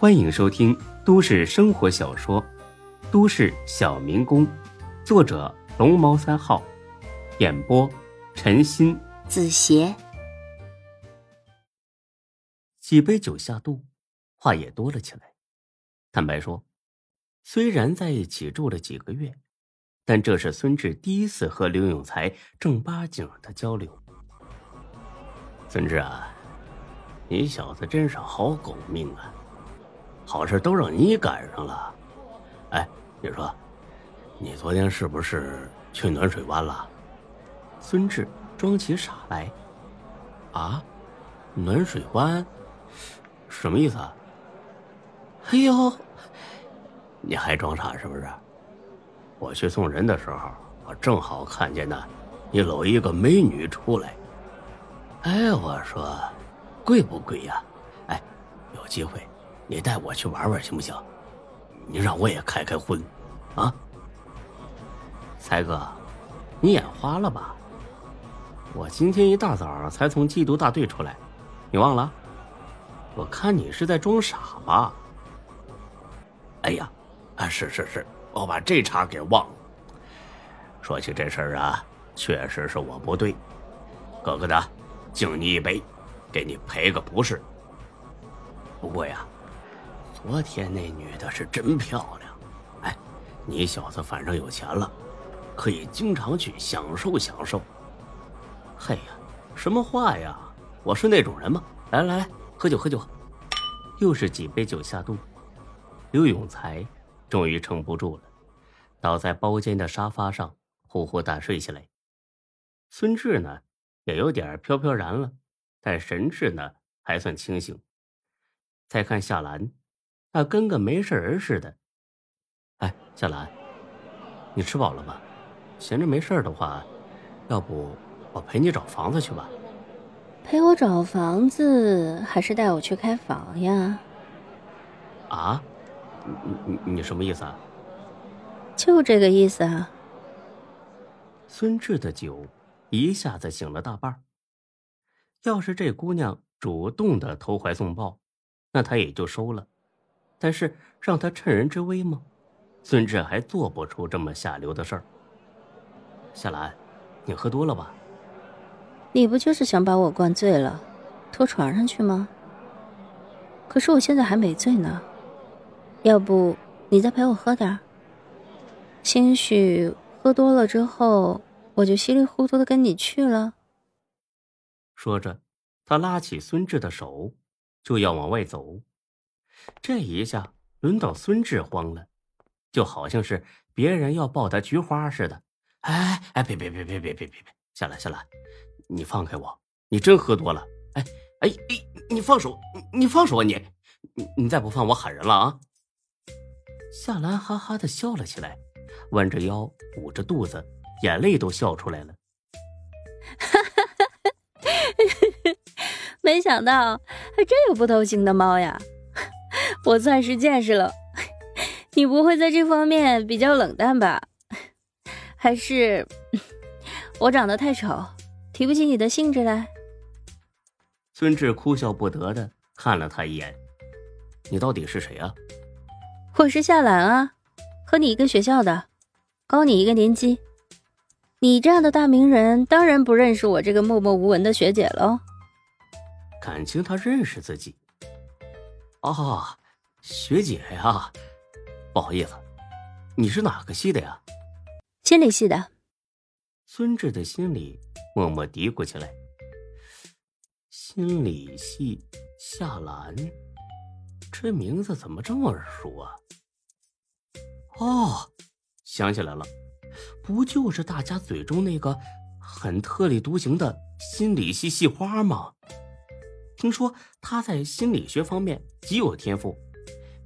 欢迎收听都市生活小说《都市小民工》，作者龙猫三号，演播陈鑫、子邪。几杯酒下肚，话也多了起来。坦白说，虽然在一起住了几个月，但这是孙志第一次和刘永才正八经的交流。孙志啊，你小子真是好狗命啊！好事都让你赶上了。哎，你说，你昨天是不是去暖水湾了？孙志装起傻来。啊，暖水湾，什么意思啊？哎呦，你还装傻是不是？我去送人的时候，我正好看见呢，你搂一个美女出来。哎，我说，贵不贵呀？哎，有机会，你带我去玩玩行不行？你让我也开开荤，啊？才哥，你眼花了吧？我今天一大早才从缉毒大队出来，你忘了？我看你是在装傻吧？哎呀，啊，是是是，我把这茬给忘了。说起这事儿啊，确实是我不对，哥哥的。敬你一杯，给你赔个不是。不过呀，昨天那女的是真漂亮，哎，你小子反正有钱了，可以经常去享受享受。嘿呀，什么话呀？我是那种人吗？来来来，喝酒喝酒。又是几杯酒下肚，刘永才终于撑不住了，倒在包间的沙发上呼呼大睡起来。孙志呢？也有点飘飘然了，但神志呢还算清醒。再看夏兰，那跟个没事人似的。哎，小兰，你吃饱了吗？闲着没事的话，要不我陪你找房子去吧？陪我找房子，还是带我去开房呀？啊？你你你什么意思啊？就这个意思啊。孙志的酒。一下子醒了大半。要是这姑娘主动的投怀送抱，那他也就收了。但是让他趁人之危吗？孙志还做不出这么下流的事儿。夏兰，你喝多了吧？你不就是想把我灌醉了，拖床上去吗？可是我现在还没醉呢。要不你再陪我喝点儿？兴许喝多了之后。我就稀里糊涂的跟你去了。说着，他拉起孙志的手，就要往外走。这一下轮到孙志慌了，就好像是别人要抱他菊花似的。哎哎，别别别别别别别别，下来下来，你放开我！你真喝多了！哎哎哎，你放手！你放手啊你！你你再不放，我喊人了啊！夏兰哈哈的笑了起来，弯着腰，捂着肚子。眼泪都笑出来了，哈哈哈没想到还真有不偷腥的猫呀！我算是见识了，你不会在这方面比较冷淡吧？还是我长得太丑，提不起你的兴致来？孙志哭笑不得的看了他一眼：“你到底是谁啊？”“我是夏兰啊，和你一个学校的，高你一个年级。”你这样的大名人，当然不认识我这个默默无闻的学姐喽。感情他认识自己。哦，学姐呀，不好意思，你是哪个系的呀？心理系的。孙志的心里默默嘀咕起来：心理系夏兰，这名字怎么这么耳熟啊？哦，想起来了。不就是大家嘴中那个很特立独行的心理系系花吗？听说他在心理学方面极有天赋，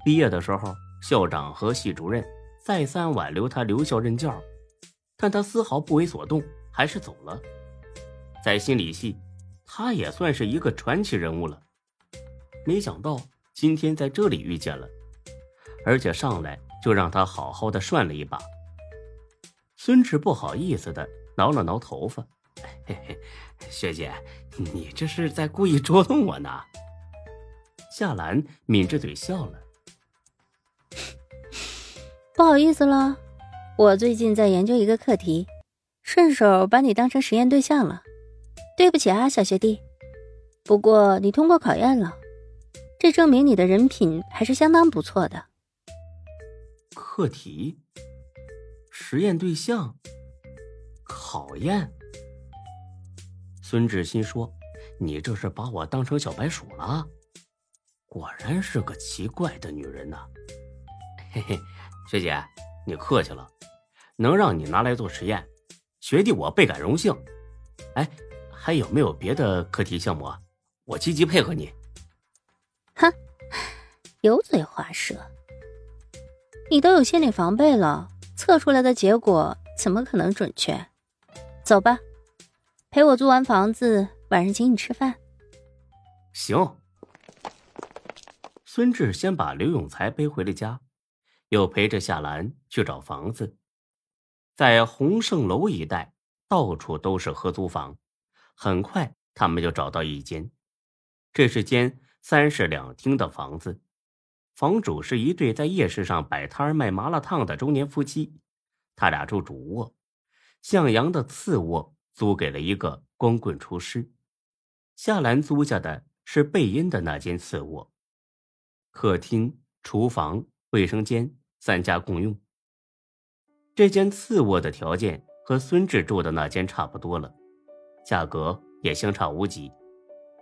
毕业的时候校长和系主任再三挽留他留校任教，但他丝毫不为所动，还是走了。在心理系，他也算是一个传奇人物了。没想到今天在这里遇见了，而且上来就让他好好的涮了一把。孙志不好意思的挠了挠头发，嘿嘿，学姐，你这是在故意捉弄我呢？夏兰抿着嘴笑了，不好意思了，我最近在研究一个课题，顺手把你当成实验对象了。对不起啊，小学弟。不过你通过考验了，这证明你的人品还是相当不错的。课题、实验对象、考验。孙志新说：“你这是把我当成小白鼠了？果然是个奇怪的女人呐。”嘿嘿。学姐，你客气了，能让你拿来做实验，学弟我倍感荣幸。哎，还有没有别的课题项目啊？我积极配合你。哼，油嘴滑舌，你都有心理防备了，测出来的结果怎么可能准确？走吧，陪我租完房子，晚上请你吃饭。行。孙志先把刘永才背回了家。又陪着夏兰去找房子，在洪盛楼一带，到处都是合租房。很快，他们就找到一间，这是间三室两厅的房子。房主是一对在夜市上摆摊卖麻辣烫的中年夫妻，他俩住主卧，向阳的次卧租给了一个光棍厨师。夏兰租下的是背阴的那间次卧，客厅、厨房、卫生间。三家共用。这间次卧的条件和孙志住的那间差不多了，价格也相差无几，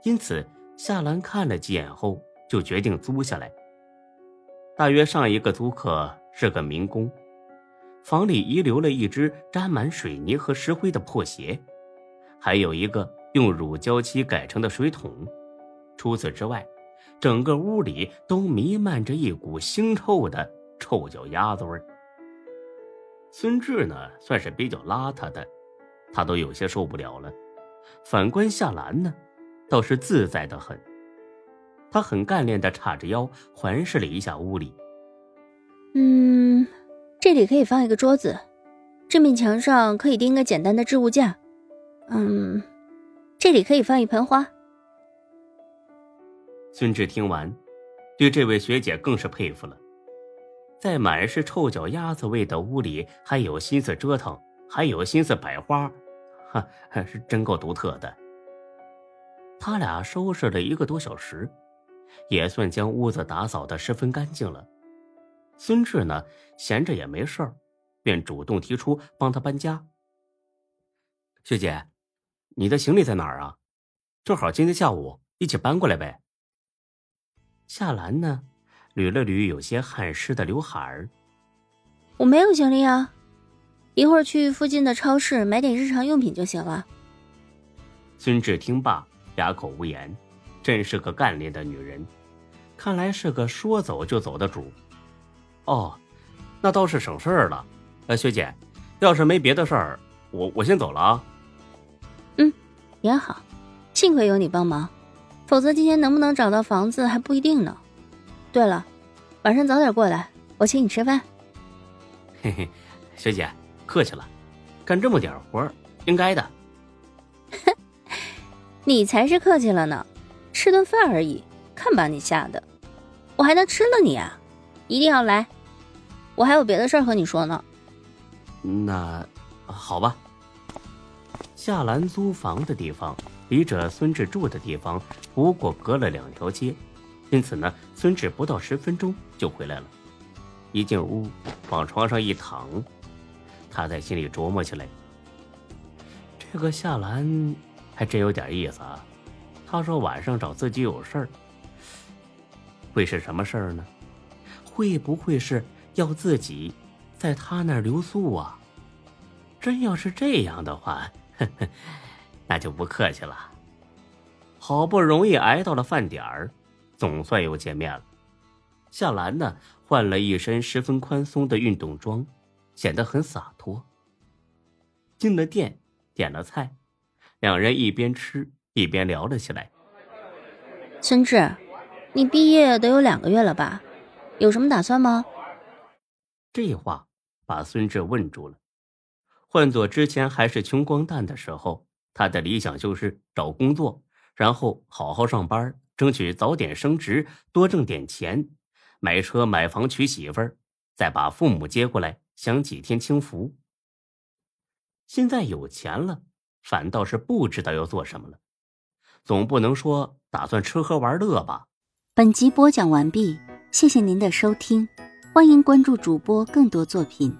因此夏兰看了几眼后就决定租下来。大约上一个租客是个民工，房里遗留了一只沾满水泥和石灰的破鞋，还有一个用乳胶漆改成的水桶。除此之外，整个屋里都弥漫着一股腥臭的。臭脚丫子味儿。孙志呢，算是比较邋遢的，他都有些受不了了。反观夏兰呢，倒是自在的很。他很干练的叉着腰环视了一下屋里。嗯，这里可以放一个桌子，这面墙上可以钉个简单的置物架。嗯，这里可以放一盆花。孙志听完，对这位学姐更是佩服了。在满是臭脚丫子味的屋里，还有心思折腾，还有心思摆花，哈，是真够独特的。他俩收拾了一个多小时，也算将屋子打扫的十分干净了。孙志呢，闲着也没事儿，便主动提出帮他搬家。学姐，你的行李在哪儿啊？正好今天下午一起搬过来呗。夏兰呢？捋了捋有些汗湿的刘海儿，我没有行李啊，一会儿去附近的超市买点日常用品就行了。孙志听罢哑口无言，真是个干练的女人，看来是个说走就走的主。哦，那倒是省事儿了。呃，学姐，要是没别的事儿，我我先走了啊。嗯，也好，幸亏有你帮忙，否则今天能不能找到房子还不一定呢。对了，晚上早点过来，我请你吃饭。嘿嘿，学姐客气了，干这么点活应该的。你才是客气了呢，吃顿饭而已，看把你吓的，我还能吃了你啊？一定要来，我还有别的事儿和你说呢。那好吧。夏兰租房的地方离着孙志住的地方不过隔了两条街。因此呢，孙志不到十分钟就回来了。一进屋，往床上一躺，他在心里琢磨起来：这个夏兰还真有点意思啊。他说晚上找自己有事儿，会是什么事儿呢？会不会是要自己在他那儿留宿啊？真要是这样的话，呵呵，那就不客气了。好不容易挨到了饭点儿。总算又见面了。夏兰呢，换了一身十分宽松的运动装，显得很洒脱。进了店，点了菜，两人一边吃一边聊了起来。孙志，你毕业得有两个月了吧？有什么打算吗？这话把孙志问住了。换做之前还是穷光蛋的时候，他的理想就是找工作，然后好好上班。争取早点升职，多挣点钱，买车买房娶媳妇儿，再把父母接过来享几天清福。现在有钱了，反倒是不知道要做什么了，总不能说打算吃喝玩乐吧？本集播讲完毕，谢谢您的收听，欢迎关注主播更多作品。